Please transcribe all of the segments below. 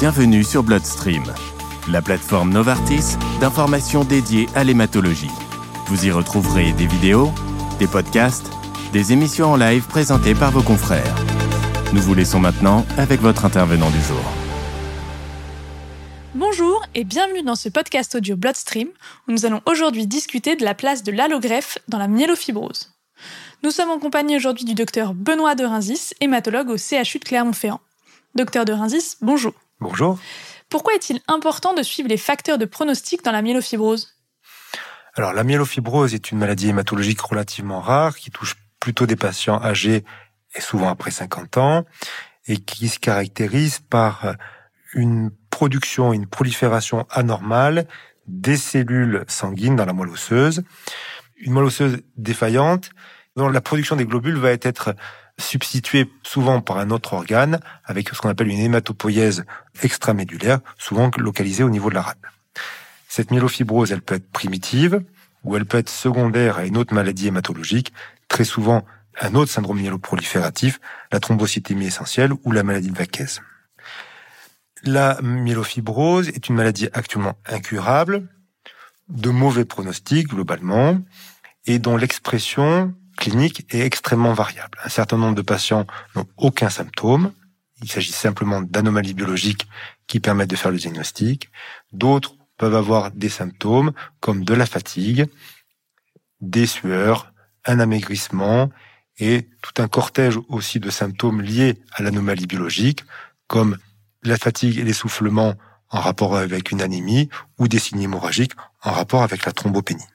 Bienvenue sur Bloodstream, la plateforme Novartis d'informations dédiée à l'hématologie. Vous y retrouverez des vidéos, des podcasts, des émissions en live présentées par vos confrères. Nous vous laissons maintenant avec votre intervenant du jour. Bonjour et bienvenue dans ce podcast audio Bloodstream où nous allons aujourd'hui discuter de la place de l'allogreffe dans la myélofibrose. Nous sommes en compagnie aujourd'hui du docteur Benoît de Rinzis, hématologue au CHU de Clermont-Ferrand. Docteur de Rinzis, bonjour. Bonjour. Pourquoi est-il important de suivre les facteurs de pronostic dans la myélofibrose? Alors, la myélofibrose est une maladie hématologique relativement rare qui touche plutôt des patients âgés et souvent après 50 ans et qui se caractérise par une production, une prolifération anormale des cellules sanguines dans la moelle osseuse. Une moelle osseuse défaillante dont la production des globules va être substituée souvent par un autre organe avec ce qu'on appelle une hématopoïèse extramédulaire, souvent localisée au niveau de la rate. Cette myélofibrose, elle peut être primitive ou elle peut être secondaire à une autre maladie hématologique, très souvent un autre syndrome myéloprolifératif, la thrombocytémie essentielle ou la maladie de Vaquez. La myélofibrose est une maladie actuellement incurable, de mauvais pronostics globalement, et dont l'expression clinique est extrêmement variable. Un certain nombre de patients n'ont aucun symptôme. Il s'agit simplement d'anomalies biologiques qui permettent de faire le diagnostic. D'autres peuvent avoir des symptômes comme de la fatigue, des sueurs, un amaigrissement et tout un cortège aussi de symptômes liés à l'anomalie biologique comme la fatigue et l'essoufflement en rapport avec une anémie ou des signes hémorragiques en rapport avec la thrombopénie.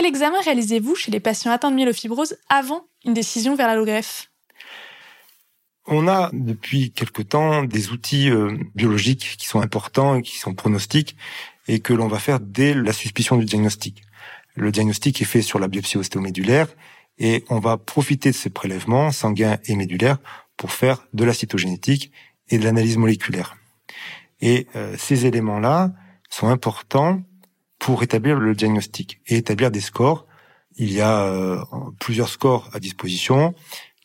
Quel examen réalisez-vous chez les patients atteints de myélofibrose avant une décision vers l'allogreffe? On a depuis quelque temps des outils euh, biologiques qui sont importants et qui sont pronostiques et que l'on va faire dès la suspicion du diagnostic. Le diagnostic est fait sur la biopsie ostéomédulaire et on va profiter de ces prélèvements sanguins et médulaires pour faire de la cytogénétique et de l'analyse moléculaire. Et euh, ces éléments-là sont importants pour établir le diagnostic et établir des scores. Il y a euh, plusieurs scores à disposition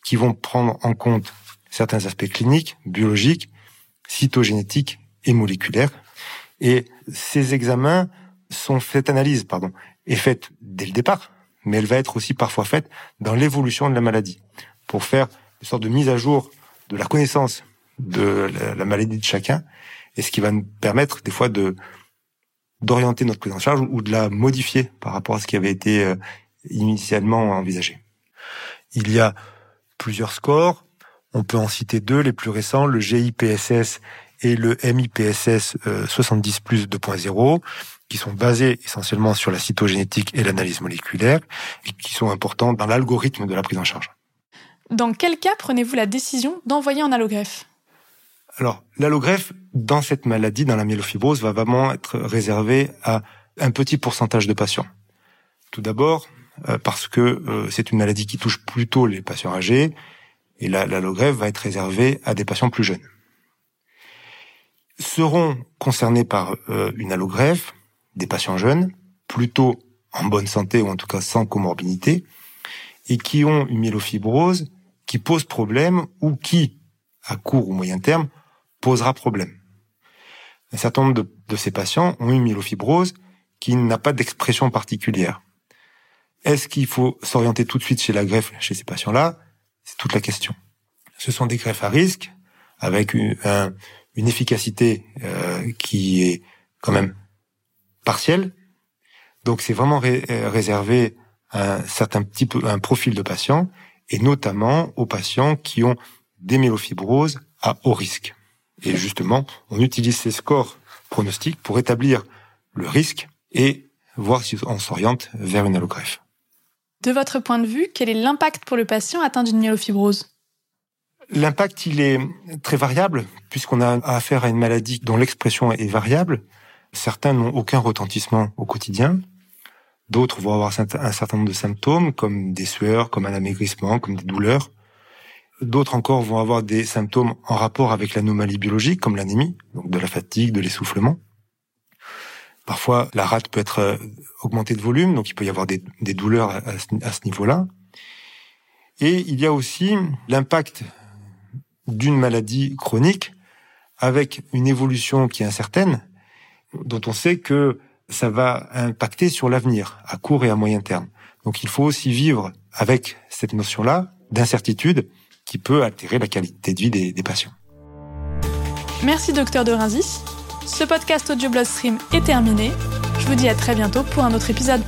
qui vont prendre en compte certains aspects cliniques, biologiques, cytogénétiques et moléculaires. Et ces examens sont, cette analyse, pardon, est faite dès le départ, mais elle va être aussi parfois faite dans l'évolution de la maladie pour faire une sorte de mise à jour de la connaissance de la maladie de chacun et ce qui va nous permettre des fois de d'orienter notre prise en charge ou de la modifier par rapport à ce qui avait été euh, initialement envisagé. Il y a plusieurs scores. On peut en citer deux, les plus récents, le GIPSS et le MIPSS 70 2.0, qui sont basés essentiellement sur la cytogénétique et l'analyse moléculaire, et qui sont importants dans l'algorithme de la prise en charge. Dans quel cas prenez-vous la décision d'envoyer en allogreffe? Alors, l'allogreffe, dans cette maladie, dans la myélofibrose, va vraiment être réservé à un petit pourcentage de patients. Tout d'abord, euh, parce que euh, c'est une maladie qui touche plutôt les patients âgés, et l'allogreffe va être réservée à des patients plus jeunes. Seront concernés par euh, une allogreffe des patients jeunes, plutôt en bonne santé ou en tout cas sans comorbidité, et qui ont une myélofibrose qui pose problème ou qui, à court ou moyen terme, posera problème. Un certain nombre de, ces patients ont une myélofibrose qui n'a pas d'expression particulière. Est-ce qu'il faut s'orienter tout de suite chez la greffe chez ces patients-là? C'est toute la question. Ce sont des greffes à risque avec une, efficacité euh, qui est quand même partielle. Donc c'est vraiment euh, réservé à un certain un profil de patients et notamment aux patients qui ont des myélofibroses à haut risque. Et justement, on utilise ces scores pronostiques pour établir le risque et voir si on s'oriente vers une allogreffe. De votre point de vue, quel est l'impact pour le patient atteint d'une myélofibrose? L'impact, il est très variable, puisqu'on a affaire à une maladie dont l'expression est variable. Certains n'ont aucun retentissement au quotidien. D'autres vont avoir un certain nombre de symptômes, comme des sueurs, comme un amaigrissement, comme des douleurs. D'autres encore vont avoir des symptômes en rapport avec l'anomalie biologique, comme l'anémie, donc de la fatigue, de l'essoufflement. Parfois, la rate peut être euh, augmentée de volume, donc il peut y avoir des, douleurs à, ce niveau-là. Et il y a aussi l'impact d'une maladie chronique avec une évolution qui est incertaine, dont on sait que ça va impacter sur l'avenir, à court et à moyen terme. Donc il faut aussi vivre avec cette notion-là d'incertitude qui peut altérer la qualité de vie des, patients. Merci docteur de Rinzis. Ce podcast audio Bloodstream est terminé. Je vous dis à très bientôt pour un autre épisode.